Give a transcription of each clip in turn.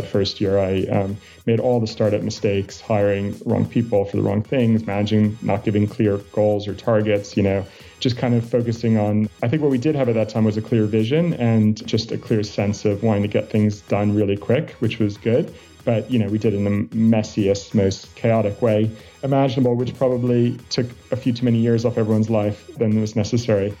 that first year. I um, made all the startup mistakes, hiring wrong people for the wrong things, managing, not giving clear goals or targets, you know, just kind of focusing on. I think what we did have at that time was a clear vision and just a clear sense of wanting to get things done really quick, which was good. But, you know, we did it in the messiest, most chaotic way imaginable, which probably took a few too many years off everyone's life than was necessary.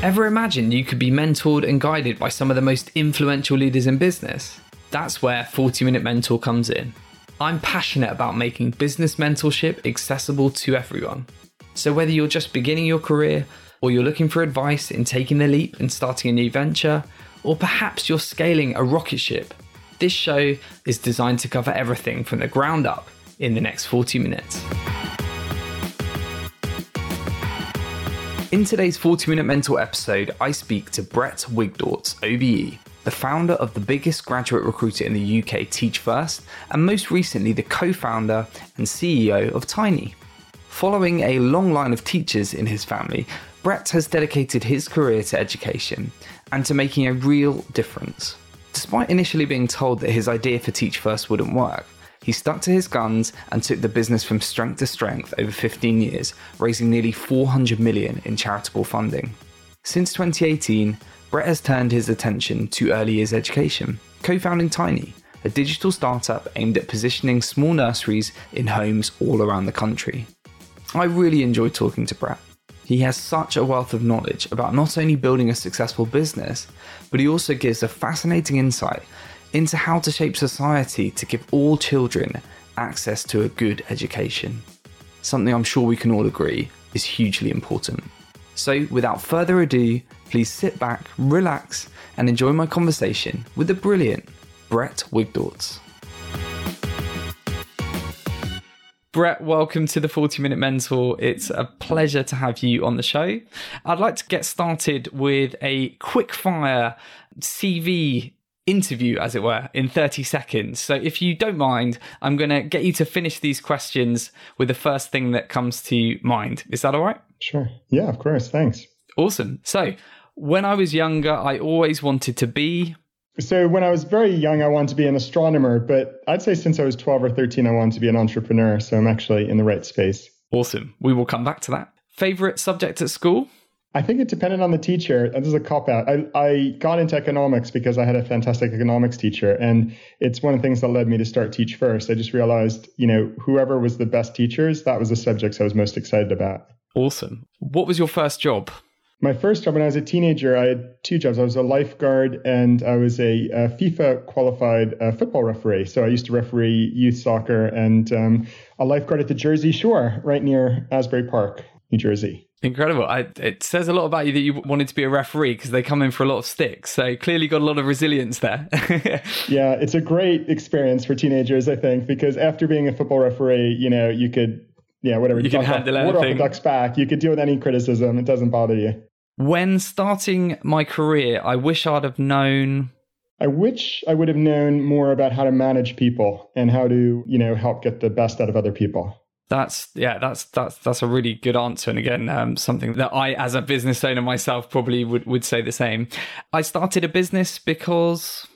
Ever imagine you could be mentored and guided by some of the most influential leaders in business? That's where 40 Minute Mentor comes in. I'm passionate about making business mentorship accessible to everyone. So, whether you're just beginning your career, or you're looking for advice in taking the leap and starting a new venture, or perhaps you're scaling a rocket ship, this show is designed to cover everything from the ground up in the next 40 minutes. In today's 40 Minute Mentor episode, I speak to Brett Wigdortz, OBE, the founder of the biggest graduate recruiter in the UK, Teach First, and most recently the co founder and CEO of Tiney. Following a long line of teachers in his family, Brett has dedicated his career to education and to making a real difference. Despite initially being told that his idea for Teach First wouldn't work, he stuck to his guns and took the business from strength to strength over 15 years, raising nearly 400 million in charitable funding. Since 2018, Brett has turned his attention to early years education, co-founding Tiney, a digital startup aimed at positioning small nurseries in homes all around the country. I really enjoyed talking to Brett. He has such a wealth of knowledge about not only building a successful business, but he also gives a fascinating insight into how to shape society to give all children access to a good education. Something I'm sure we can all agree is hugely important. So, without further ado, please sit back, relax, and enjoy my conversation with the brilliant Brett Wigdortz. Brett, welcome to the 40 Minute Mentor. It's a pleasure to have you on the show. I'd like to get started with a quick fire CV interview, as it were, in 30 seconds. So if you don't mind, I'm going to get you to finish these questions with the first thing that comes to mind. Is that all right? Sure. Yeah, of course. Thanks. Awesome. So when I was younger, I always wanted to be. So when I was very young, I wanted to be an astronomer, but I'd say since I was 12 or 13, I wanted to be an entrepreneur. So I'm actually in the right space. Awesome. We will come back to that. Favorite subject at school? I think it depended on the teacher. This is a cop out. I, I got into economics because I had a fantastic economics teacher. And it's one of the things that led me to start Teach First. I just realized, you know, whoever was the best teachers, that was the subjects I was most excited about. Awesome. What was your first job? My first job when I was a teenager, I had two jobs. I was a lifeguard and I was a, a FIFA qualified uh, football referee. So I used to referee youth soccer and um, a lifeguard at the Jersey Shore right near Asbury Park, New Jersey. Incredible. I, it says a lot about you that you wanted to be a referee because they come in for a lot of sticks. So clearly got a lot of resilience there. yeah, it's a great experience for teenagers, I think, because after being a football referee, you know, you could, yeah, whatever. You can handle off, anything. Off duck's back. You could deal with any criticism. It doesn't bother you. When starting my career, I wish I'd have known. I wish I would have known more about how to manage people and how to, you know, help get the best out of other people. That's yeah, that's that's that's a really good answer, and again, um, something that I, as a business owner myself, probably would would say the same. I started a business because.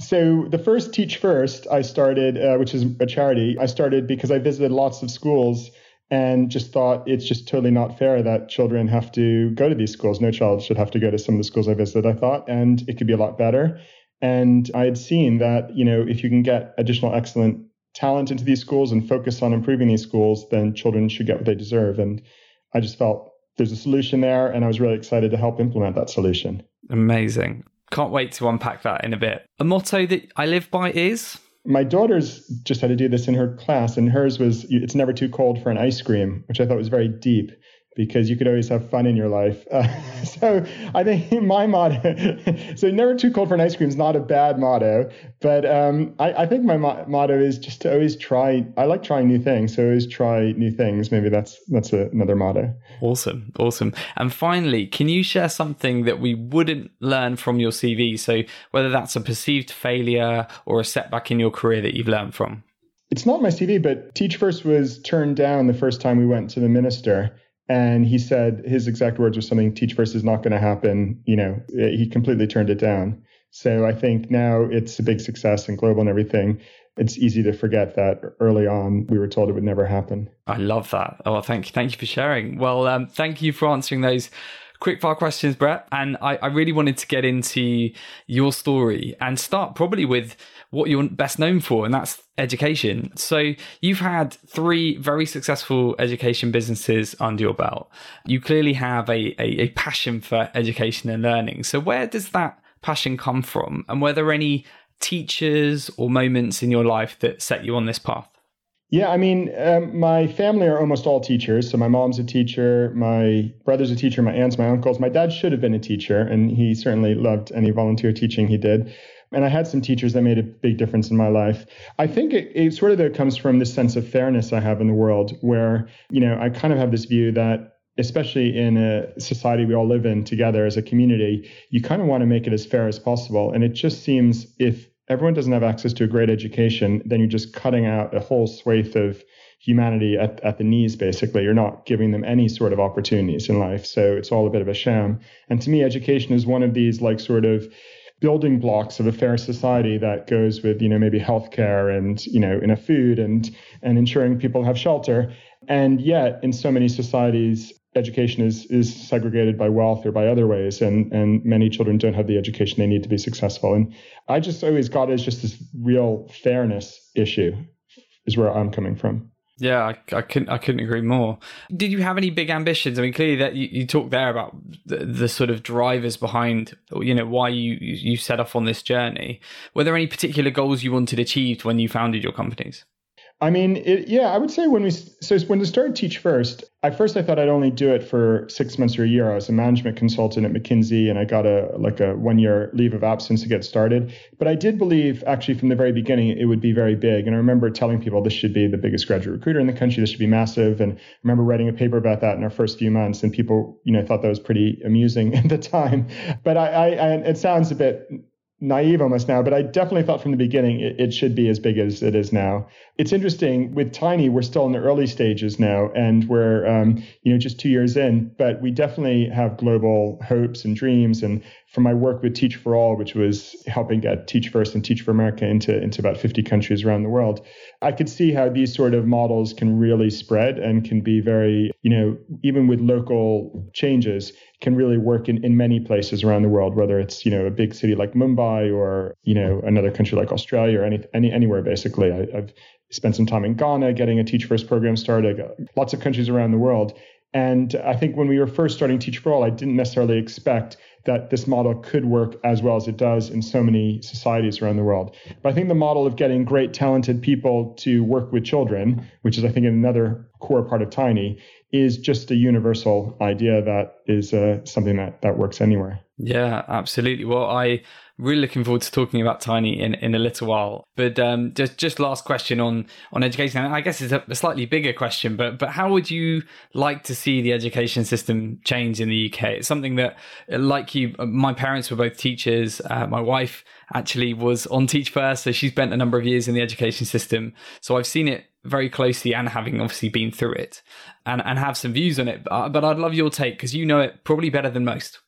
So the first Teach First I started, uh, which is a charity, I started because I visited lots of schools and just thought it's just totally not fair that children have to go to these schools. No child should have to go to some of the schools I visited. I thought, and it could be a lot better. And I had seen that you know if you can get additional excellent talent into these schools and focus on improving these schools, then children should get what they deserve. And I just felt there's a solution there, and I was really excited to help implement that solution. Amazing. Can't wait to unpack that in a bit. A motto that I live by is my daughter's just had to do this in her class, and hers was it's never too cold for an ice cream, which I thought was very deep because you could always have fun in your life. Uh, so I think my motto, so never too cold for an ice cream is not a bad motto, but um, I, I, think my mo- motto is just to always try. I like trying new things, so always try new things. Maybe that's that's a, another motto. Awesome, awesome. And finally, can you share something that we wouldn't learn from your CV? So whether that's a perceived failure or a setback in your career that you've learned from. It's not my CV, but Teach First was turned down the first time we went to the minister and he said his exact words were something teach first is not going to happen you know he completely turned it down So I think now it's a big success and global and everything. It's easy to forget that early on we were told it would never happen. I love that. Oh, thank you. Thank you for sharing. Well, um, thank you for answering those quick fire questions, Brett. And I, I really wanted to get into your story and start probably with what you're best known for, and that's education. So you've had three very successful education businesses under your belt. You clearly have a, a, a passion for education and learning. So where does that passion come from? And were there any teachers or moments in your life that set you on this path? Yeah, I mean, um, my family are almost all teachers. So my mom's a teacher, my brother's a teacher, my aunts, my uncles. My dad should have been a teacher, and he certainly loved any volunteer teaching he did. And I had some teachers that made a big difference in my life. I think it, it sort of comes from this sense of fairness I have in the world, where you know I kind of have this view that especially in a society we all live in together as a community, you kind of want to make it as fair as possible. And it just seems if everyone doesn't have access to a great education, then you're just cutting out a whole swathe of humanity at, at the knees, basically. You're not giving them any sort of opportunities in life. So it's all a bit of a sham. And to me, education is one of these, like, sort of building blocks of a fair society that goes with, you know, maybe healthcare and, you know, in a food and, and ensuring people have shelter. And yet, in so many societies, education is is segregated by wealth or by other ways and and many children don't have the education they need to be successful and i just always got it as just this real fairness issue is where i'm coming from yeah, I, I, couldn't. I couldn't agree more. Did you have any big ambitions? I mean, clearly that you, you talked there about the, the, sort of drivers behind, you know, why you you set off on this journey. Were there any particular goals you wanted achieved when you founded your companies? I mean, it, yeah, I would say when we so when we started Teach First, at first I thought I'd only do it for six months or a year. I was a management consultant at McKinsey, and I got a like a one year leave of absence to get started. But I did believe actually from the very beginning it would be very big. And I remember telling people this should be the biggest graduate recruiter in the country. This should be massive. And I remember writing a paper about that in our first few months, and people you know thought that was pretty amusing at the time. But I, I, I it sounds a bit naive almost now, but I definitely thought from the beginning it, it, should be as big as it is now. It's interesting with Tiney, we're still in the early stages now, and we're um, you know just two years in, but we definitely have global hopes and dreams. And from my work with Teach for All, which was helping get Teach First and Teach for America into into about 50 countries around the world, I could see how these sort of models can really spread and can be very you know even with local changes can really work in, in many places around the world, whether it's, you know, a big city like Mumbai or, you know, another country like Australia or any, any anywhere basically. I, have spent some time in Ghana getting a Teach First program started, lots of countries around the world. And I think when we were first starting Teach for All, I didn't necessarily expect that this model could work as well as it does in so many societies around the world. But I think the model of getting great, talented people to work with children, which is, I think, another core part of Tiney, is just a universal idea that is uh, something that, that works anywhere. Yeah, absolutely. Well, I really looking forward to talking about Tiney in, in a little while. But um, just just last question on on education. I guess it's a, a, slightly bigger question, but but how would you like to see the education system change in the UK? It's something that, like you, my parents were both teachers. Uh, my wife actually was on Teach First, so she spent a number of years in the education system. So I've seen it very closely and having obviously been through it and, and have some views on it. But, but I'd love your take because you know it probably better than most.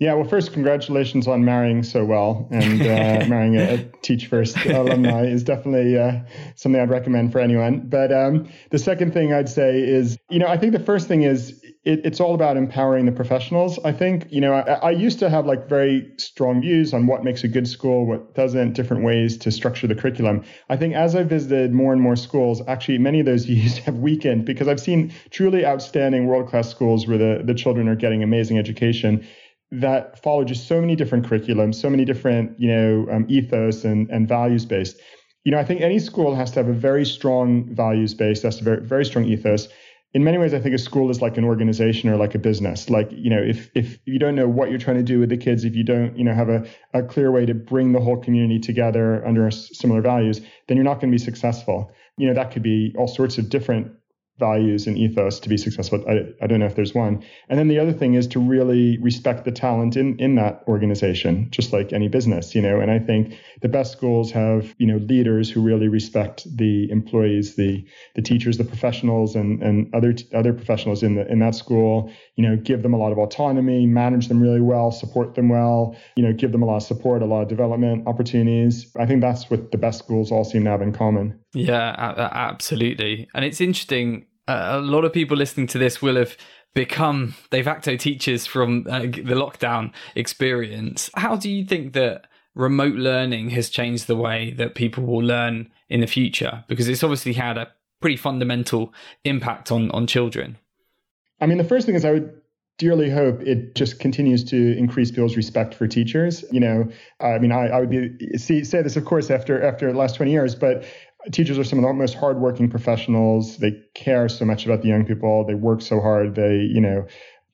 Yeah, well, first, congratulations on marrying so well. And uh, marrying a, a, Teach First alumni is definitely uh, something I'd recommend for anyone. But um, the second thing I'd say is, you know, I think the first thing is it, it's all about empowering the professionals. I think, you know, I, I, used to have like very strong views on what makes a good school, what doesn't, different ways to structure the curriculum. I think as I visited more and more schools, actually, many of those views have weakened because I've seen truly outstanding world class schools where the, the children are getting amazing education that follow just so many different curriculums, so many different, you know, um, ethos and, and values based. You know, I think any school has to have a very strong values base, that's a very, very strong ethos. In many ways, I think a school is like an organization or like a business. Like, you know, if if you don't know what you're trying to do with the kids, if you don't, you know, have a, a clear way to bring the whole community together under similar values, then you're not going to be successful. You know, that could be all sorts of different values and ethos to be successful. I, I don't know if there's one. And then the other thing is to really respect the talent in, in that organization, just like any business, you know. And I think the best schools have, you know, leaders who really respect the employees, the the teachers, the professionals and, and other other professionals in the in that school, you know, give them a lot of autonomy, manage them really well, support them well, you know, give them a lot of support, a lot of development opportunities. I think that's what the best schools all seem to have in common. Yeah, absolutely. And it's interesting. Uh, a lot of people listening to this will have become de facto teachers from uh, the lockdown experience. How do you think that remote learning has changed the way that people will learn in the future? Because it's obviously had a pretty fundamental impact on on children. I mean, the first thing is I would dearly hope it just continues to increase people's respect for teachers. You know, I mean, I, I would be see, say this, of course, after after the last 20 years, but teachers are some of the most hardworking professionals. They care so much about the young people. They work so hard. They, you know,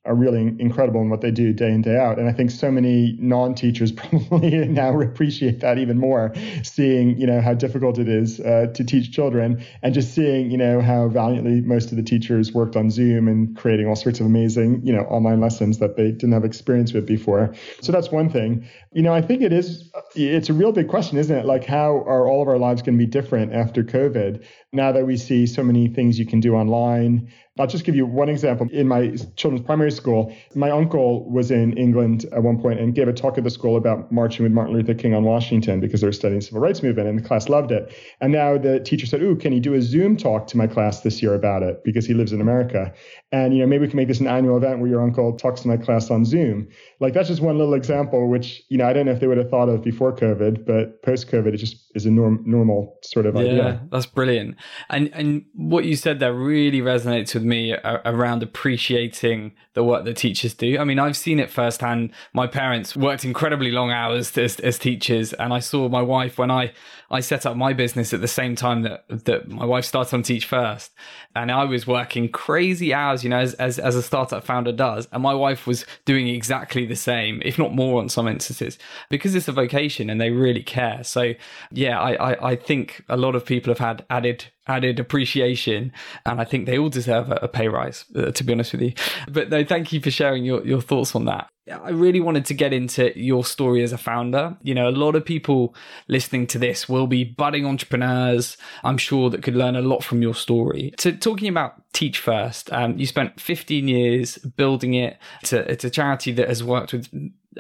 are really incredible in what they do day in day out. And i think so many non-teachers probably now appreciate that even more seeing you know how difficult it is uh, to teach children and just seeing you know how valiantly most of the teachers worked on zoom and creating all sorts of amazing you know online lessons that they didn't have experience with before. So that's one thing. You know i think it is it's a real big question isn't it? Like how are all of our lives going to be different after covid now that we see so many things you can do online I'll just give you one example. In my children's primary school, my uncle was in England at one point and gave a talk at the school about marching with Martin Luther King on Washington because they were studying civil rights movement and the class loved it. And now the teacher said, Ooh, can you do a Zoom talk to my class this year about it? Because he lives in America. And, you know, maybe we can make this an annual event where your uncle talks to my class on Zoom. Like that's just one little example, which, you know, I don't know if they would have thought of before COVID, but post COVID, it just is a norm, normal sort of yeah, idea. Yeah, that's brilliant. And, and what you said there really resonates with me uh, around appreciating the work that teachers do. I mean, I've seen it firsthand. My parents worked incredibly long hours as, as teachers, and I saw my wife when I I set up my business at the same time that that my wife started on Teach First, and I was working crazy hours, you know, as as, as a startup founder does, and my wife was doing exactly the same, if not more, on some instances, because it's a vocation and they really care. So, yeah, I I, I think a lot of people have had added added appreciation and i think they all deserve a, pay rise uh, to be honest with you. But no thank you for sharing your, your thoughts on that i really wanted to get into your story as a founder. You know a lot of people listening to this will be budding entrepreneurs i'm sure that could learn a lot from your story. So talking about teach first um, you spent 15 years building it it's a, it's a charity that has worked with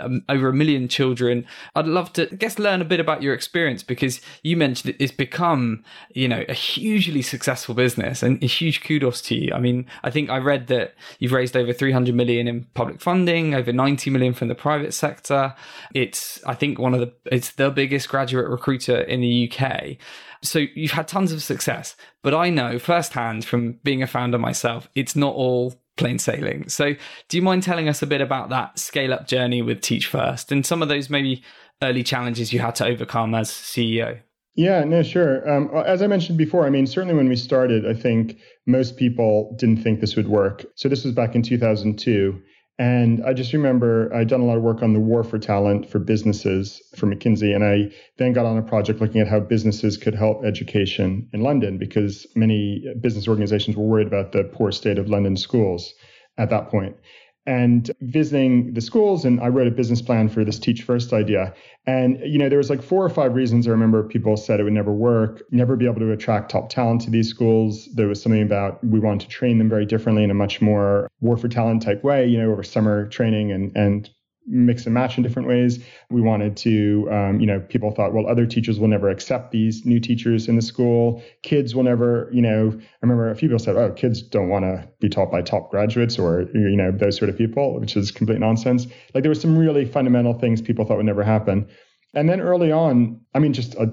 um, over a million children. I'd love to, I guess, learn a bit about your experience because you mentioned it's become, you know, a hugely successful business and a huge kudos to you. I mean, I think I read that you've raised over 300 million in public funding, over 90 million from the private sector. It's, I think, one of the, it's the biggest graduate recruiter in the UK. So you've had tons of success, but I know firsthand from being a founder myself, it's not all plain sailing. So, do you mind telling us a bit about that scale up journey with Teach First and some of those maybe early challenges you had to overcome as CEO? Yeah, no, sure. Um, as I mentioned before, I mean, certainly when we started, I think most people didn't think this would work. So this was back in 2002. And I just remember I'd done a lot of work on the war for talent for businesses for McKinsey. And I then got on a project looking at how businesses could help education in London because many business organizations were worried about the poor state of London schools at that point and visiting the schools and i wrote a business plan for this teach first idea. And you know there was like four or five reasons i remember people said it would never work never be able to attract top talent to these schools. There was something about we wanted to train them very differently in a much more war for talent type way you know over summer training and and mix and match in different ways. We wanted to, um, you know, people thought, well, other teachers will never accept these new teachers in the school. Kids will never, you know, I remember a few people said, oh, kids don't want to be taught by top graduates or, you know, those sort of people, which is complete nonsense. Like there were some really fundamental things people thought would never happen. And then early on, I mean, just a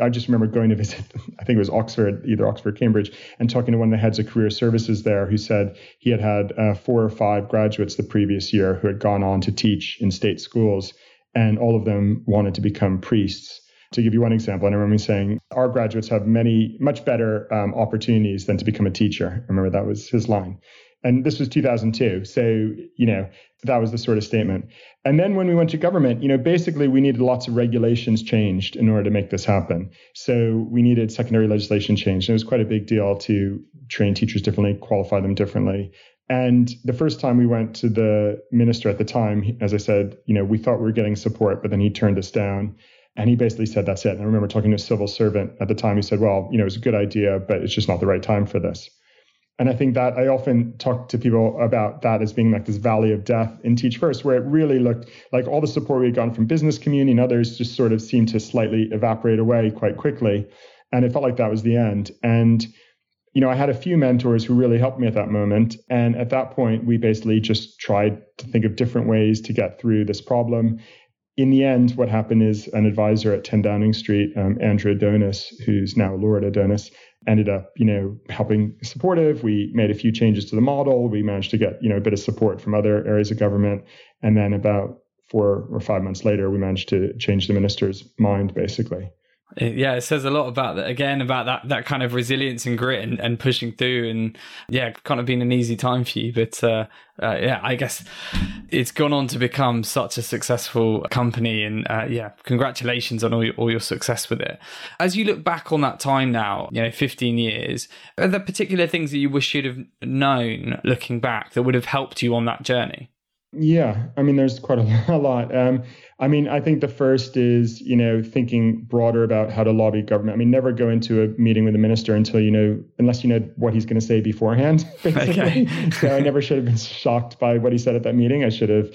I just remember going to visit, I think it was Oxford, either Oxford, or Cambridge, and talking to one of the heads of career services there who said he had had uh, four or five graduates the previous year who had gone on to teach in state schools, and all of them wanted to become priests. To give you one example, and I remember saying, Our graduates have many, much better um, opportunities than to become a teacher. I remember that was his line. And this was 2002. So, you know, that was the sort of statement. And then when we went to government, you know, basically we needed lots of regulations changed in order to make this happen. So we needed secondary legislation changed. And it was quite a big deal to train teachers differently, qualify them differently. And the first time we went to the minister at the time, as I said, you know, we thought we were getting support, but then he turned us down. And he basically said, that's it. And I remember talking to a civil servant at the time. He said, well, you know, it's a good idea, but it's just not the right time for this. And I think that I often talk to people about that as being like this valley of death in Teach First, where it really looked like all the support we had gotten from business community and others just sort of seemed to slightly evaporate away quite quickly. And it felt like that was the end. And you know, I had a few mentors who really helped me at that moment. And at that point, we basically just tried to think of different ways to get through this problem. In the end, what happened is an advisor at 10 Downing Street, um, Andrew Adonis, who's now Lord Adonis, ended up, you know, helping supportive. We made a few changes to the model. We managed to get, you know, a bit of support from other areas of government. And then about four or five months later, we managed to change the minister's mind, basically yeah it says a lot about that again about that that kind of resilience and grit and, and pushing through and yeah kind of been an easy time for you. But uh, uh, yeah i guess it's gone on to become such a successful company and uh, yeah congratulations on all your, all your success with it. As you look back on that time now you know 15 years are there particular things that you wish you'd have known looking back that would have helped you on that journey? Yeah, I mean, there's quite a lot. Um, I mean, I think the first is, you know, thinking broader about how to lobby government. I mean, never go into a meeting with a minister until you know, unless you know what he's going to say beforehand. Basically. Okay. so I never should have been shocked by what he said at that meeting. I should have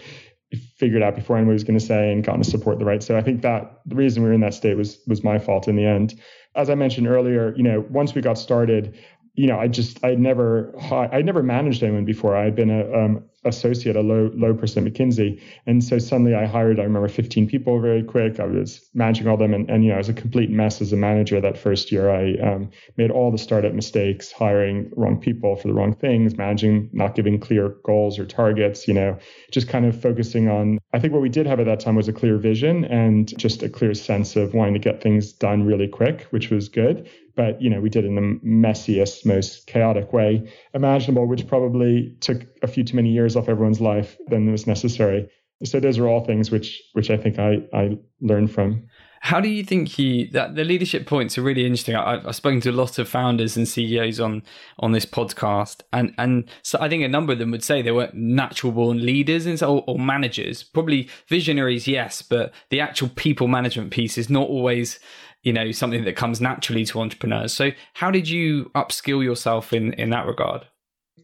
figured out beforehand what he was going to say and gotten to support the right. So I think that the reason we were in that state was was my fault in the end. As I mentioned earlier, you know, once we got started, you know, I just I'd never I'd never managed anyone before. I had been a um, associate, a low low person at McKinsey, and so suddenly I hired I remember 15 people very quick. I was managing all them, and, and you know I was a complete mess as a manager that first year. I um, made all the startup mistakes, hiring wrong people for the wrong things, managing not giving clear goals or targets. You know, just kind of focusing on. I think what we did have at that time was a clear vision and just a clear sense of wanting to get things done really quick, which was good but you know we did it in the messiest most chaotic way imaginable which probably took a few too many years off everyone's life than was necessary so those are all things which which i think i i learned from how do you think he that the leadership points are really interesting? I, have spoken to a lot of founders and CEOs on on this podcast, and and so I think a number of them would say they weren't natural born leaders and or, or managers. Probably visionaries, yes, but the actual people management piece is not always you know something that comes naturally to entrepreneurs so how did you upskill yourself in in that regard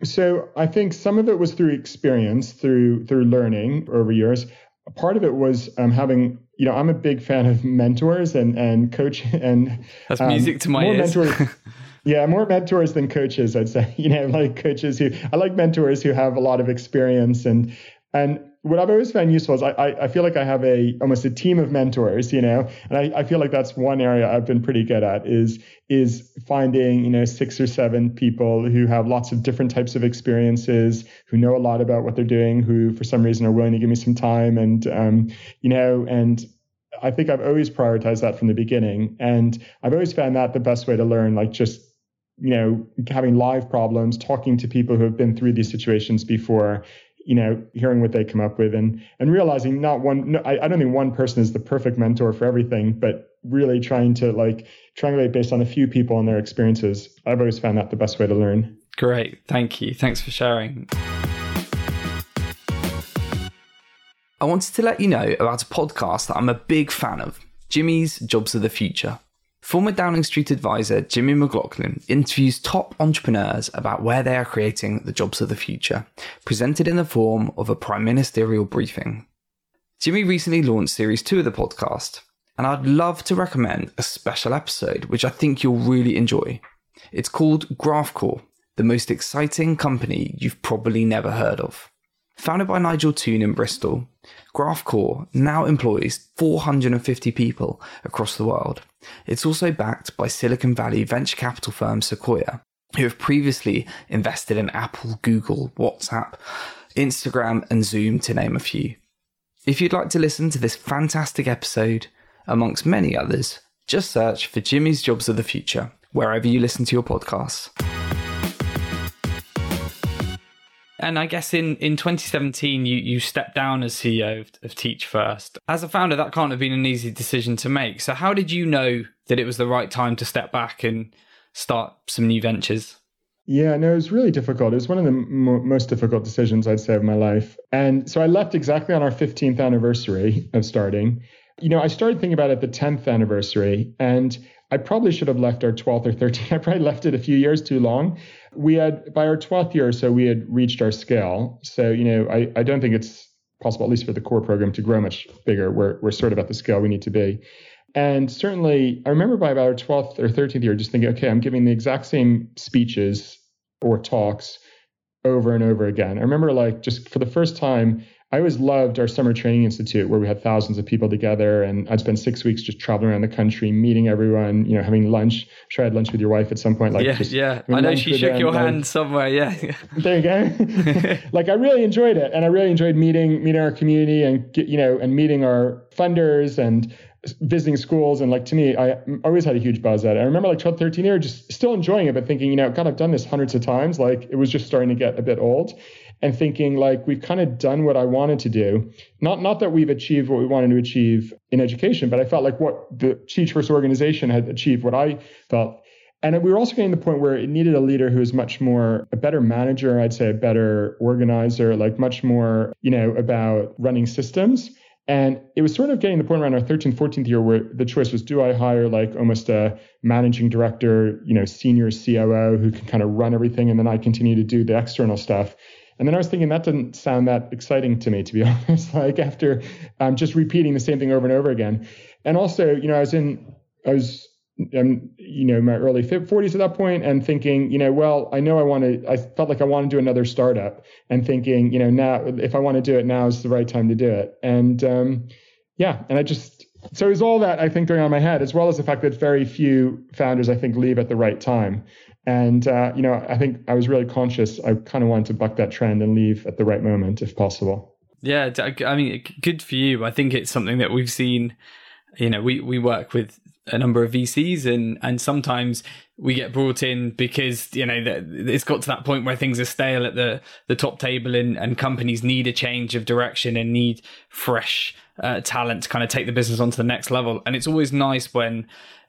so i think some of it was through experience through through learning over years. Part of it was um, having you know i'm a big fan of mentors and and coach and that's um, music to my ears. mentors, yeah more mentors than coaches i'd say. You know like coaches who i like mentors who have a lot of experience and and what I've always found useful is I, I, I, feel like I have a almost a team of mentors, you know, and I, I feel like that's one area I've been pretty good at is is finding, you know, six or seven people who have lots of different types of experiences, who know a lot about what they're doing, who for some reason are willing to give me some time and um, you know, and I think I've always prioritized that from the beginning. And I've always found that the best way to learn, like just you know, having live problems, talking to people who have been through these situations before, you know, hearing what they come up with and and realizing not one. No, I, I don't think one person is the perfect mentor for everything, but really trying to like triangulate based on a few people and their experiences. I've always found that the best way to learn. Great, thank you. Thanks for sharing. I wanted to let you know about a podcast that I'm a big fan of Jimmy's Jobs of the Future. Former Downing Street advisor Jimmy McLaughlin interviews top entrepreneurs about where they are creating the jobs of the future, presented in the form of a prime ministerial briefing. Jimmy recently launched series 2 of the podcast, and I'd love to recommend a special episode which I think you'll really enjoy. It's called Graphcore, the most exciting company you've probably never heard of. Founded by Nigel Toon in Bristol, Graphcore now employs 450 people across the world. It's also backed by Silicon Valley venture capital firm Sequoia, who have previously invested in Apple, Google, WhatsApp, Instagram, and Zoom, to name a few. If you'd like to listen to this fantastic episode, amongst many others, just search for Jimmy's Jobs of the Future wherever you listen to your podcasts. And I guess in, in 2017, you, you stepped down as CEO of, of Teach First. As a founder, that can't have been an easy decision to make. So, how did you know that it was the right time to step back and start some new ventures? Yeah, no, it was really difficult. It was one of the mo- most difficult decisions I'd say of my life. And so I left exactly on our 15th anniversary of starting. You know, I started thinking about it the 10th anniversary, and I probably should have left our 12th or 13th. I probably left it a few years too long. We had, by our 12th year or so, we had reached our scale. So, you know, I, I don't think it's possible, at least for the core program, to grow much bigger. We're, we're sort of at the scale we need to be. And certainly, I remember by about our 12th or 13th year, just thinking, okay, I'm giving the exact same speeches or talks over and over again. I remember, like, just for the first time, I always loved our summer training institute where we had thousands of people together, and I'd spend six weeks just traveling around the country, meeting everyone, you know, having lunch. I'm sure I had lunch with your wife at some point. Like, yeah, yeah. I know she shook them, your like, hand somewhere. Yeah. there you go. like, I really enjoyed it, and I really enjoyed meeting meeting our community and you know, and meeting our funders and visiting schools and like to me i always had a huge buzz at it. I remember like 12 13 year just still enjoying it but thinking you know god i've done this hundreds of times like it was just starting to get a bit old and thinking like we've kind of done what i wanted to do. Not not that we've achieved what we wanted to achieve in education but i felt like what the teach first organization had achieved what i felt. And we were also getting to the point where it needed a leader who was much more a better manager i'd say a better organizer like much more you know about running systems and it was sort of getting the point around our 13th, 14th year where the choice was do I hire like almost a managing director, you know, senior COO who can kind of run everything and then I continue to do the external stuff. And then I was thinking that didn't sound that exciting to me, to be honest, like after um, just repeating the same thing over and over again. And also, you know, I was in, I was I'm, you know, my early 40s at that point and thinking, you know, well, I know I want to, I felt like I want to do another startup and thinking, you know, now, if I want to do it, now is the right time to do it. And um, yeah, and I just, so it was all that I think going on in my head, as well as the fact that very few founders, I think, leave at the right time. And, uh, you know, I think I was really conscious. I kind of wanted to buck that trend and leave at the right moment if possible. Yeah. I mean, good for you. I think it's something that we've seen you know we we work with a number of VCs, and and sometimes we get brought in because you know it's got to that point where things are stale at the the top table, and and companies need a change of direction and need fresh uh, talent to kind of take the business onto the next level. And it's always nice when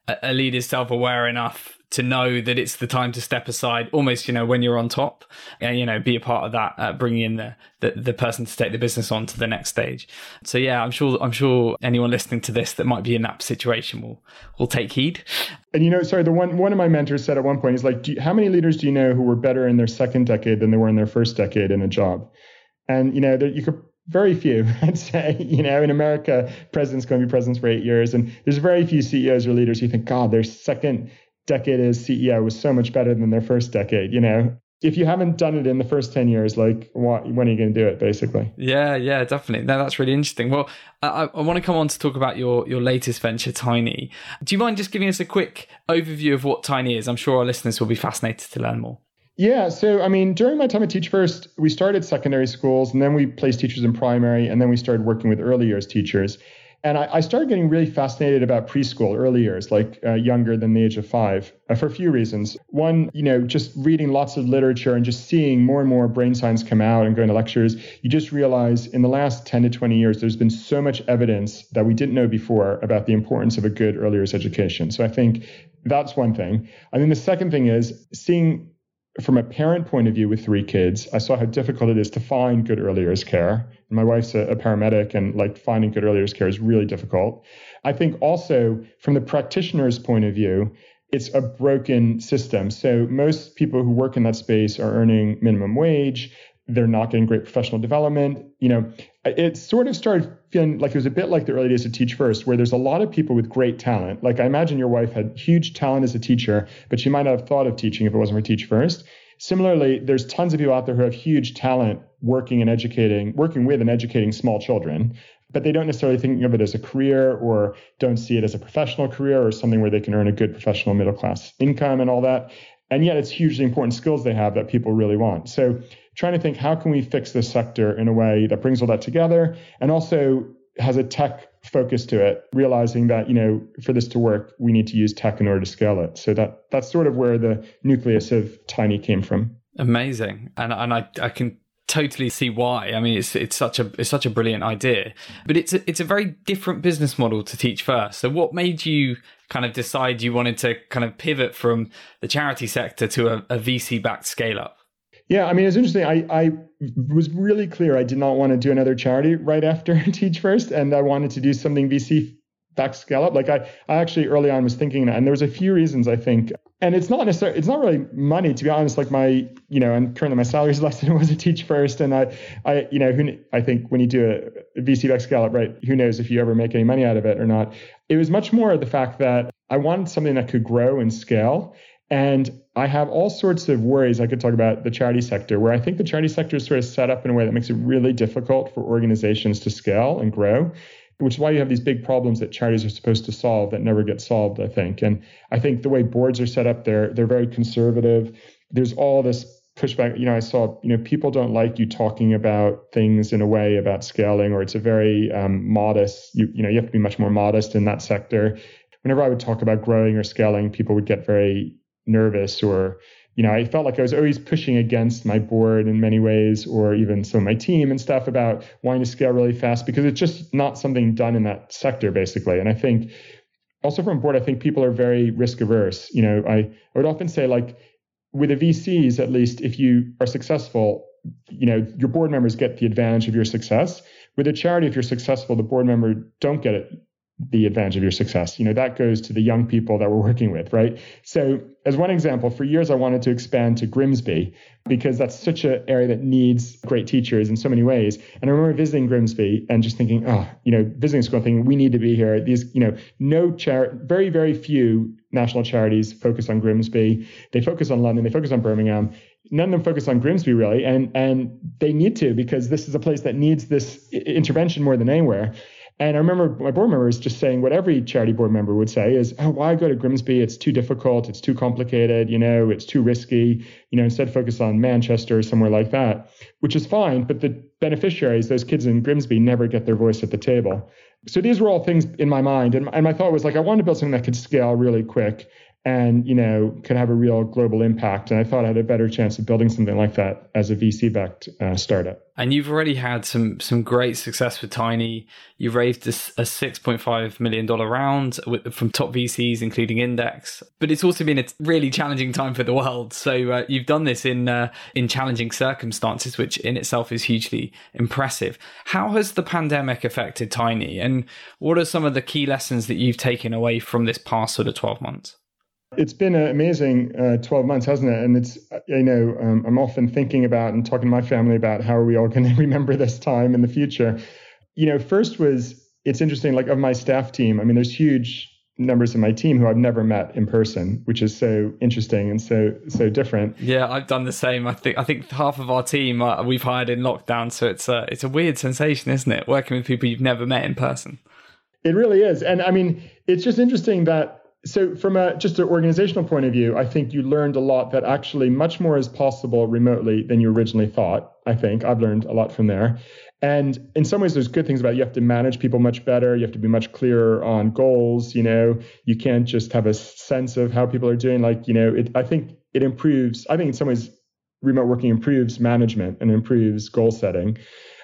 a, a leader is self aware enough to know that it's the time to step aside almost you know when you're on top and you know be a part of that uh, bringing in the, the, the person to take the business on to the next stage so yeah i'm sure i'm sure anyone listening to this that might be in that situation will will take heed and you know sorry the one one of my mentors said at one point he's like you, how many leaders do you know who were better in their second decade than they were in their first decade in a job and you know there, you could very few, I'd say. You know, in America, presidents going to be presidents for eight years, and there's very few CEOs or leaders who think, God, their second decade as CEO was so much better than their first decade, you know? If you haven't done it in the first 10 years, like, what, when are you going to do it, basically? Yeah, yeah, definitely. No, that's really interesting. Well, I, I want to come on to talk about your, your latest venture, Tiney. Do you mind just giving us a quick overview of what Tiney is? I'm sure our listeners will be fascinated to learn more. Yeah, so I mean, during my time at Teach First, we started secondary schools and then we placed teachers in primary and then we started working with early years teachers. And I, I, started getting really fascinated about preschool early years, like uh, younger than the age of five, uh, for a few reasons. One, you know, just reading lots of literature and just seeing more and more brain science come out and going to lectures, you just realize in the last 10 to 20 years, there's been so much evidence that we didn't know before about the importance of a good early years education. So I think that's one thing. And then the second thing is seeing from a parent point of view with three kids, I saw how difficult it is to find good early years care. My wife's a, a, paramedic, and like finding good early years care is really difficult. I think also from the practitioner's point of view, it's a broken system. So most people who work in that space are earning minimum wage. They're not getting great professional development. You know, it sort of started feeling like it was a bit like the early days of Teach First, where there's a lot of people with great talent. Like I imagine your wife had huge talent as a teacher, but she might not have thought of teaching if it wasn't for Teach First. Similarly, there's tons of people out there who have huge talent working and educating, working with and educating small children, but they don't necessarily think of it as a career or don't see it as a professional career or something where they can earn a good professional middle class income and all that. And yet it's hugely important skills they have that people really want. So trying to think how can we fix this sector in a way that brings all that together and also has a tech focus to it, realizing that, you know, for this to work, we need to use tech in order to scale it. So that that's sort of where the nucleus of Tiney came from. Amazing. And and I, I can totally see why. I mean, it's it's such a it's such a brilliant idea, but it's a, it's a very different business model to Teach First. So, what made you kind of decide you wanted to kind of pivot from the charity sector to a, a VC backed scale up? Yeah, I mean, it's interesting. I, I was really clear I did not want to do another charity right after Teach First, and I wanted to do something VC back scale up. Like I, I actually early on was thinking that, and there was a few reasons I think, and it's not necessarily, it's not really money to be honest. Like my, you know, and currently my salary is less than it was at Teach First, and I, I, you know, who I think when you do a VC back scale up, right? Who knows if you ever make any money out of it or not? It was much more the fact that I wanted something that could grow and scale. And I have all sorts of worries. I could talk about the charity sector, where I think the charity sector is sort of set up in a way that makes it really difficult for organizations to scale and grow, which is why you have these big problems that charities are supposed to solve that never get solved, I think. And I think the way boards are set up, they're they're very conservative. There's all this pushback. You know, I saw, you know, people don't like you talking about things in a way about scaling, or it's a very um, modest. You you know, you have to be much more modest in that sector. Whenever I would talk about growing or scaling, people would get very nervous or you know, I felt like I was always pushing against my board in many ways, or even some of my team and stuff about wanting to scale really fast because it's just not something done in that sector, basically. And I think also from board, I think people are very risk averse. You know, I, I would often say, like, with the VCs, at least, if you are successful, you know, your board members get the advantage of your success. With a charity, if you're successful, the board member don't get it the advantage of your success. You know, that goes to the young people that we're working with, right? So, as one example, for years I wanted to expand to Grimsby because that's such an area that needs great teachers in so many ways. And I remember visiting Grimsby and just thinking, oh, you know, visiting school, thinking we need to be here. These, you know, no char, very, very few national charities focus on Grimsby. They focus on London. They focus on Birmingham. None of them focus on Grimsby really, and and they need to because this is a place that needs this intervention more than anywhere. And I remember my board members just saying what every charity board member would say is, oh, why go to Grimsby? It's too difficult. It's too complicated. You know, it's too risky. You know, instead focus on Manchester or somewhere like that, which is fine. But the beneficiaries, those kids in Grimsby, never get their voice at the table. So these were all things in my mind. And, and my thought was like, I wanted to build something that could scale really quick and you know could have a real global impact and i thought i had a better chance of building something like that as a vc backed uh, startup and you've already had some some great success with Tiney. You raised a, a 6.5 million dollar round with, from top vcs including index. But it's also been a really challenging time for the world. So uh, you've done this in uh, in challenging circumstances which in itself is hugely impressive. How has the pandemic affected Tiney? And what are some of the key lessons that you've taken away from this past sort of 12 months it's been an amazing uh, 12 months, hasn't it? And it's, you know, um, I'm often thinking about and talking to my family about how are we all going to remember this time in the future. You know, first was, it's interesting, like of my staff team, I mean, there's huge numbers of my team who I've never met in person, which is so interesting and so so different. Yeah, I've done the same. I think I think half of our team uh, we've hired in lockdown, so it's a it's a weird sensation, isn't it? Working with people you've never met in person. It really is, and I mean, it's just interesting that so from a just an organizational point of view i think you learned a lot that actually much more is possible remotely than you originally thought i think. I've learned a lot from there. And in some ways there's good things about it. you have to manage people much better. You have to be much clearer on goals you know. You can't just have a sense of how people are doing. Like you know it, i think it improves i think in some ways remote working improves management and improves goal setting.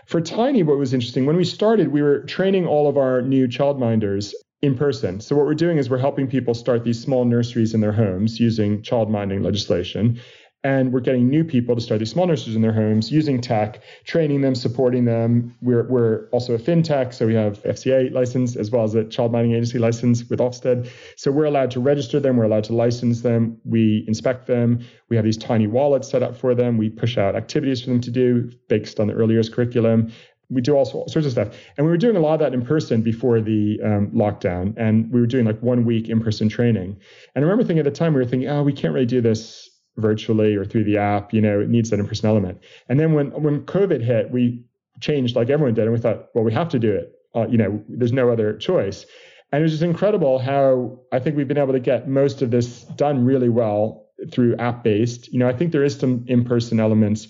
For Tiney, what was interesting, when we started, we were training all of our new childminders in person. So what we're doing is we're helping people start these small nurseries in their homes using child minding legislation. And we're getting new people to start these small nurseries in their homes using tech, training them, supporting them. We're, we're also a fintech, so we have FCA license as well as a child minding agency license with Ofsted. So we're allowed to register them, we're allowed to license them, we inspect them, we have these tiny wallets set up for them, we push out activities for them to do based on the early years curriculum, we do all sorts of stuff. And we were doing a lot of that in person before the um, lockdown. And we were doing like one week in person training. And I remember thinking at the time, we were thinking, oh, we can't really do this virtually or through the app. You know, it needs that in person element. And then when, when COVID hit, we changed like everyone did. And we thought, well, we have to do it. Uh, you know, there's no other choice. And it was just incredible how I think we've been able to get most of this done really well through app based. You know, I think there is some in person elements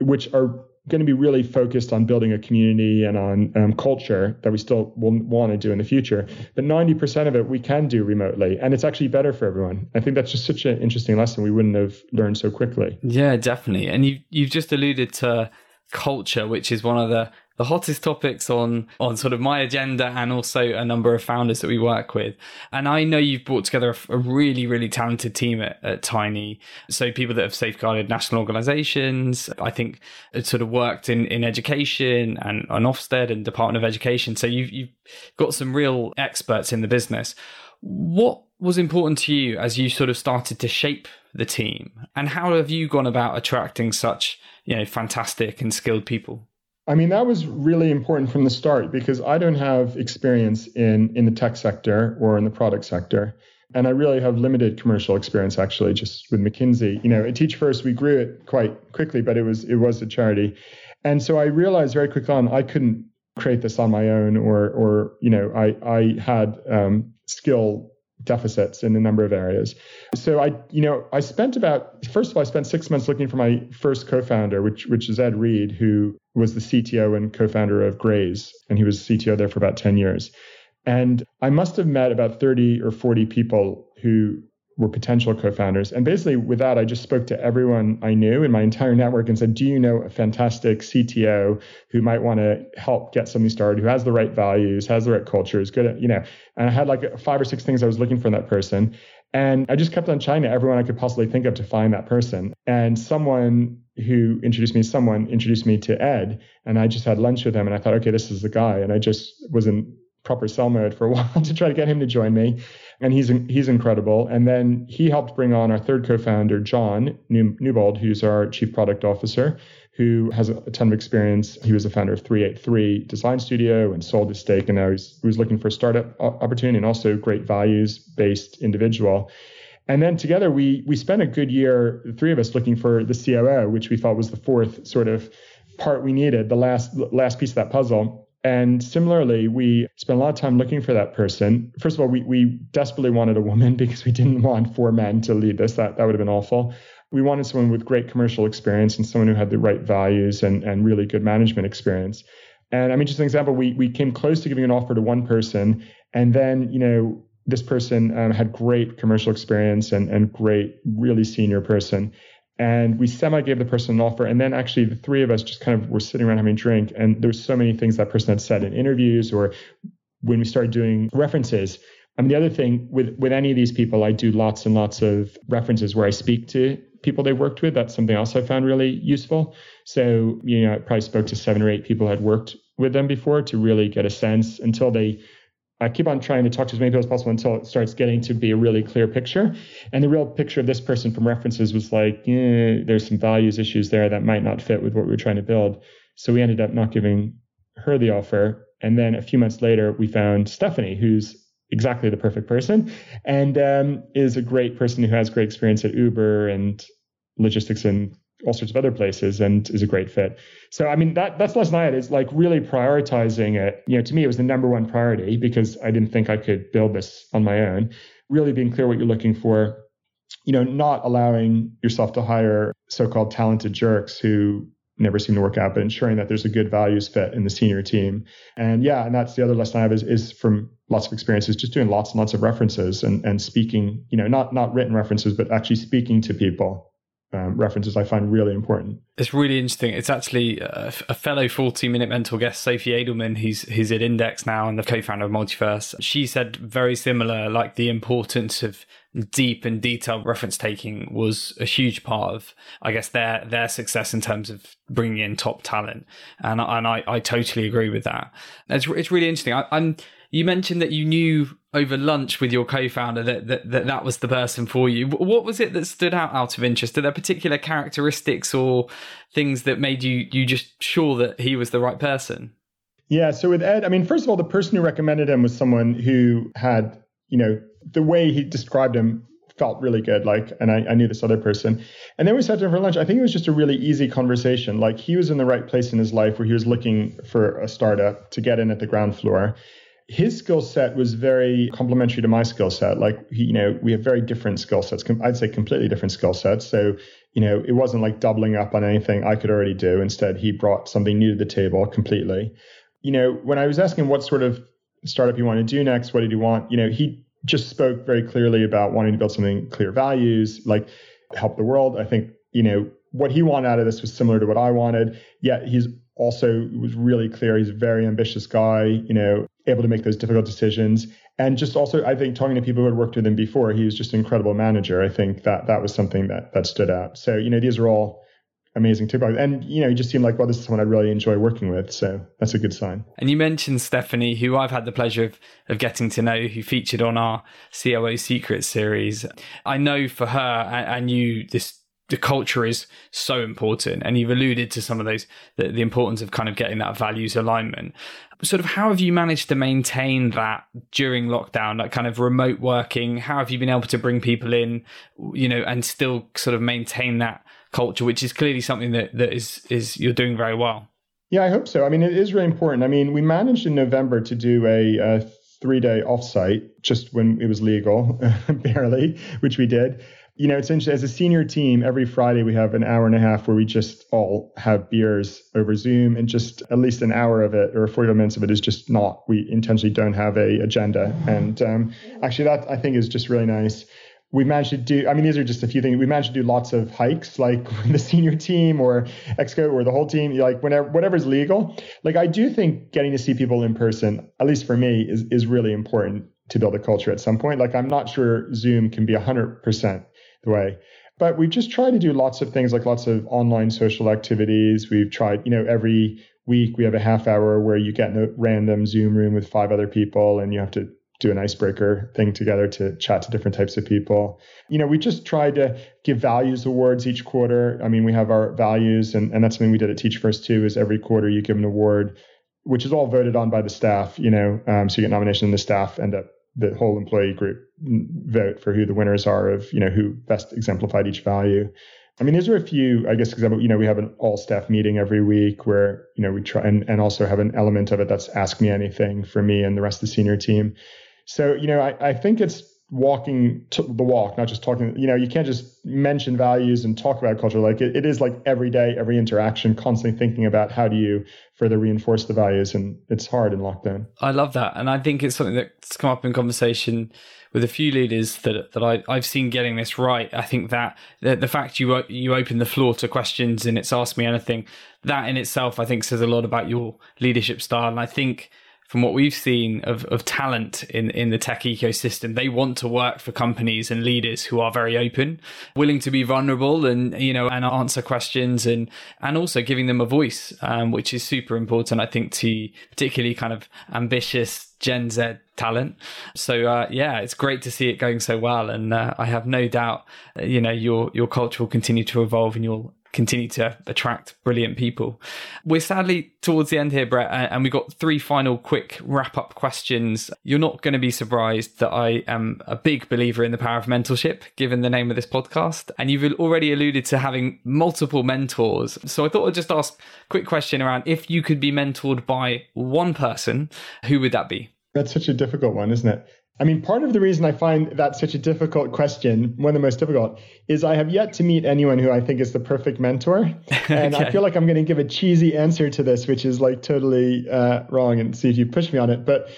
which are going to be really focused on building a community and on um, culture that we still will want to do in the future. But 90% of it we can do remotely, and it's actually better for everyone. I think that's just such an interesting lesson we wouldn't have learned so quickly. Yeah, definitely. And you you've just alluded to culture, which is one of the the hottest topics on on sort of my agenda and also a number of founders that we work with. And I know you've brought together a, a really really talented team at, at, Tiney. So people that have safeguarded national organisations. I think sort of worked in in education and on Ofsted and Department of Education. So you've you've got some real experts in the business. What was important to you as you sort of started to shape the team, and how have you gone about attracting such you know fantastic and skilled people? I mean, that was really important from the start because I don't have experience in, in the tech sector or in the product sector. And I really have limited commercial experience actually, just with McKinsey. You know, at Teach First, we grew it quite quickly, but it was it was a charity. And so I realized very quickly on I couldn't create this on my own or or you know, I I had um, skill deficits in a number of areas. So I, you know, I spent about first of all, I spent six months looking for my first co-founder, which which is Ed Reed, who was the CTO and co-founder of Graze, and he was CTO there for about 10 years. And I must have met about 30 or 40 people who were potential co-founders. And basically with that, I just spoke to everyone I knew in my entire network and said, do you know a fantastic CTO who might want to help get something started, who has the right values, has the right culture, is good at, you know, and I had like five or six things I was looking for in that person. And I just kept on trying to everyone I could possibly think of to find that person. And someone who introduced me, someone introduced me to Ed, and I just had lunch with him, and I thought, okay, this is the guy. And I just was in proper sell mode for a while to try to get him to join me, and he's he's incredible. And then he helped bring on our third co-founder, John Newbold, who's our chief product officer, who has a ton of experience. He was the founder of 383 Design Studio and sold his stake, and now he's, he was looking for a startup opportunity and also great values based individual. And then together we we spent a good year, the three of us, looking for the COO, which we thought was the fourth sort of part we needed, the last last piece of that puzzle. And similarly, we spent a lot of time looking for that person. First of all, we, we desperately wanted a woman because we didn't want four men to lead this. That, that would have been awful. We wanted someone with great commercial experience and someone who had the right values and, and really good management experience. And I mean, just an example, we, we came close to giving an offer to one person. And then, you know, this person um, had great commercial experience and, and great, really senior person. And we semi gave the person an offer. And then actually, the three of us just kind of were sitting around having a drink. And there was so many things that person had said in interviews or when we started doing references. I mean, the other thing with, with any of these people, I do lots and lots of references where I speak to people they worked with. That's something else I found really useful. So, you know, I probably spoke to seven or eight people had worked with them before to really get a sense until they I keep on trying to talk to as many people as possible until it starts getting to be a really clear picture. And the real picture of this person from references was like, eh, there's some values issues there that might not fit with what we were trying to build. So we ended up not giving her the offer. And then a few months later, we found Stephanie, who's exactly the perfect person and um, is a great person who has great experience at Uber and logistics and all sorts of other places and is a great fit. So I mean that that's less night is like really prioritizing it. You know, to me it was the number one priority because I didn't think I could build this on my own. Really being clear what you're looking for. You know, not allowing yourself to hire so-called talented jerks who never seem to work out, but ensuring that there's a good values fit in the senior team. And yeah, and that's the other lesson I have is, is from lots of experiences, just doing lots and lots of references and, and speaking, you know, not not written references, but actually speaking to people um, references I find really important. It's really interesting. It's actually a, a fellow 40 Minute Mentor guest, Sophie Adelman, who's, who's at Index now and the co founder of Multiverse. She said very similar, like the importance of deep and detailed reference taking was a huge part of, I guess, their their success in terms of bringing in top talent. And, and I, I totally agree with that. It's, it's really interesting. I, I'm you mentioned that you knew over lunch with your co-founder that, that that, that was the person for you. What was it that stood out out of interest? Are there particular characteristics or things that made you you just sure that he was the right person? Yeah. So with Ed, I mean, first of all, the person who recommended him was someone who had, you know, the way he described him felt really good. Like, and I, I knew this other person. And then we sat down for lunch. I think it was just a really easy conversation. Like he was in the right place in his life where he was looking for a startup to get in at the ground floor his skill set was very complementary to my skill set. Like, you know, we have very different skill sets. I'd say completely different skill sets. So, you know, it wasn't like doubling up on anything I could already do. Instead, he brought something new to the table completely. You know, when I was asking what sort of startup you want to do next, what did he want? You know, he just spoke very clearly about wanting to build something clear values, like help the world. I think, you know, what he wanted out of this was similar to what I wanted. Yet he's also was really clear. He's a very ambitious guy, you know, able to make those difficult decisions. And just also, I think talking to people who had worked with him before, he was just an incredible manager. I think that that was something that that stood out. So, you know, these are all amazing tip. And, you know, you just seem like, well, this is someone I'd really enjoy working with. So that's a good sign. And you mentioned Stephanie, who I've had the pleasure of, of getting to know, who featured on our COO Secrets series. I know for her and you, this the culture is so important and you've alluded to some of those the, the, importance of kind of getting that values alignment sort of how have you managed to maintain that during lockdown that kind of remote working how have you been able to bring people in you know and still sort of maintain that culture, which is clearly something that, that is is you're doing very well. Yeah, I hope so. I mean, it is really important. I mean, we managed in November to do a, a three day offsite just when it was legal, barely, which we did. You know, it's. As a senior team, every Friday we have an hour and a half where we just all have beers over Zoom, and just at least an hour of it or 45 minutes of it is just not. We intentionally don't have a agenda, and um, actually, that I think is just really nice we managed to do i mean these are just a few things we managed to do lots of hikes like the senior team or exco or the whole team like whenever whatever's legal like i do think getting to see people in person at least for me is, is really important to build a culture at some point like i'm not sure zoom can be 100% the way but we've just tried to do lots of things like lots of online social activities we've tried you know every week we have a half hour where you get in a random zoom room with five other people and you have to do an icebreaker thing together to chat to different types of people. You know, we just tried to give values awards each quarter. I mean, we have our values, and, and that's something we did at Teach First too. Is every quarter you give an award, which is all voted on by the staff. You know, um, so you get nomination, and the staff end up the whole employee group vote for who the winners are of you know who best exemplified each value. I mean, these are a few, I guess, example, you know, we have an all staff meeting every week where, you know, we try and, and also have an element of it that's ask me anything for me and the rest of the senior team. So, you know, I, I think it's walking the walk, not just talking. You know, you can't just mention values and talk about culture. Like it, it is like every day, every interaction, constantly thinking about how do you further reinforce the values, and it's hard in lockdown. I love that, and I think it's something that's come up in conversation with a few leaders that that I, I've seen getting this right. I think that the, the fact you you open the floor to questions and it's ask me anything that in itself, I think says a lot about your leadership style, and I think from what we've seen of, of talent in, in the tech ecosystem, they want to work for companies and leaders who are very open, willing to be vulnerable and, you know, and answer questions and, and also giving them a voice, um, which is super important, I think, to particularly kind of ambitious Gen Z talent. So uh, yeah, it's great to see it going so well, and uh, I have no doubt, you know, your your culture will continue to evolve, and you'll continue to attract brilliant people. We're sadly towards the end here, Brett, and we've got three final quick wrap up questions. You're not going to be surprised that I am a big believer in the power of mentorship, given the name of this podcast. And you've already alluded to having multiple mentors. So I thought I'd just ask a quick question around if you could be mentored by one person, who would that be? That's such a difficult one, isn't it? I mean, part of the reason I find that such a difficult question, one of the most difficult, is I have yet to meet anyone who I think is the perfect mentor. And okay. I feel like I'm going to give a cheesy answer to this, which is like totally uh, wrong, and see if you push me on it. But,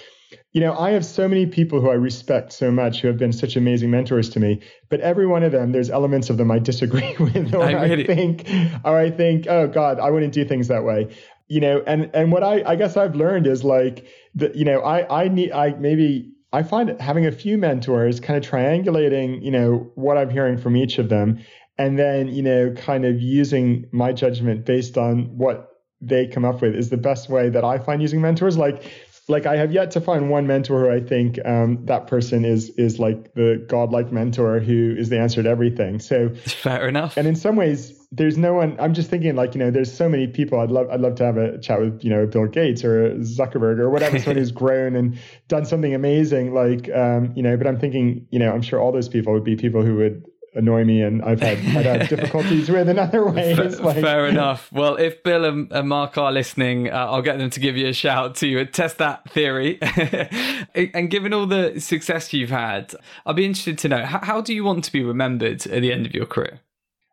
you know, I have so many people who I respect so much who have been such amazing mentors to me. But every one of them, there's elements of them I disagree with, or I, really... I think, or I think, oh God, I wouldn't do things that way. You know, and and what I I guess I've learned is like that. You know, I I need I maybe I find having a few mentors, kind of triangulating, you know, what I'm hearing from each of them, and then, you know, kind of using my judgment based on what they come up with is the best way that I find using mentors. Like, like I have yet to find one mentor who I think um, that person is is like the godlike mentor who is the answer to everything. So fair enough. And in some ways, there's no one. I'm just thinking like you know, there's so many people. I'd love I'd love to have a chat with you know Bill Gates or Zuckerberg or whatever, someone who's grown and done something amazing. Like um, you know, but I'm thinking you know, I'm sure all those people would be people who would annoy me and I've had I've had difficulties with in other ways. Fair, like. fair enough. Well, if Bill and, and Mark are listening, uh, I'll get them to give you a shout to test that theory. and given all the success you've had, I'd be interested to know how, how do you want to be remembered at the end of your career?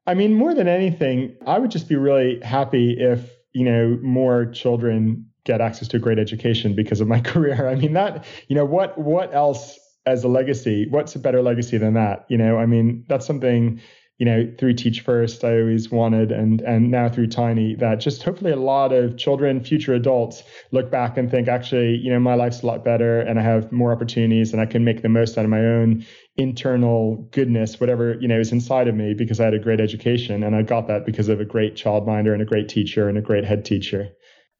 I mean, more than anything, I would just be really happy if you know more children get access to a great education because of my career. I mean that you know what what else as a legacy. What's a better legacy than that? You know, I mean, that's something you know, through Teach First, I always wanted, and and now through Tiney, that just hopefully a lot of children, future adults, look back and think, actually, you know, my life's a lot better, and I have more opportunities, and I can make the most out of my own internal goodness, whatever you know is inside of me, because I had a great education, and I got that because of a great childminder and a great teacher and a great head teacher.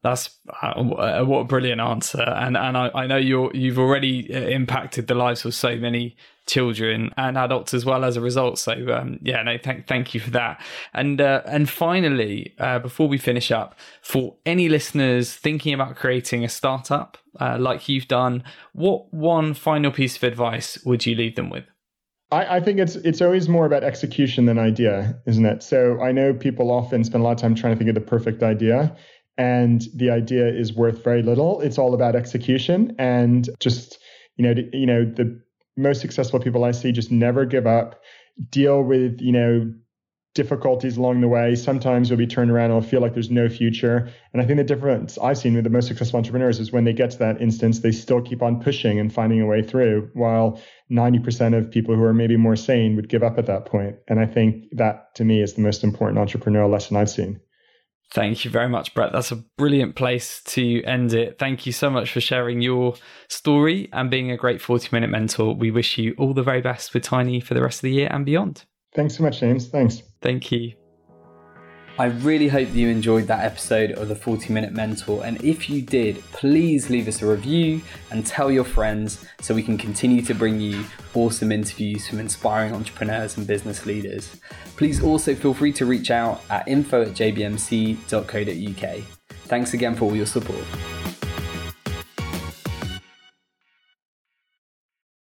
That's uh, what a brilliant answer, and and I, I know you're you've already uh, impacted the lives of so many children and adults as well as a result. So um, yeah, no, thank thank you for that. And uh, and finally, uh, before we finish up, for any listeners thinking about creating a startup uh, like you've done, what one final piece of advice would you leave them with? I, I think it's it's always more about execution than idea, isn't it? So I know people often spend a lot of time trying to think of the perfect idea and the idea is worth very little. It's all about execution and just you know you know the most successful people I see just never give up, deal with you know difficulties along the way. Sometimes you'll be turned around and feel like there's no future. And I think the difference I've seen with the most successful entrepreneurs is when they get to that instance, they still keep on pushing and finding a way through, while 90% of people who are maybe more sane would give up at that point. And I think that to me is the most important entrepreneurial lesson I've seen. Thank you very much, Brett. That's a brilliant place to end it. Thank you so much for sharing your story and being a great 40 minute mentor. We wish you all the very best with Tiney for the rest of the year and beyond. Thanks so much, James. Thanks. Thank you. I really hope that you enjoyed that episode of the 40 Minute Mentor. And if you did, please leave us a review and tell your friends so we can continue to bring you awesome interviews from inspiring entrepreneurs and business leaders. Please also feel free to reach out at info at jbmc.co.uk. Thanks again for all your support.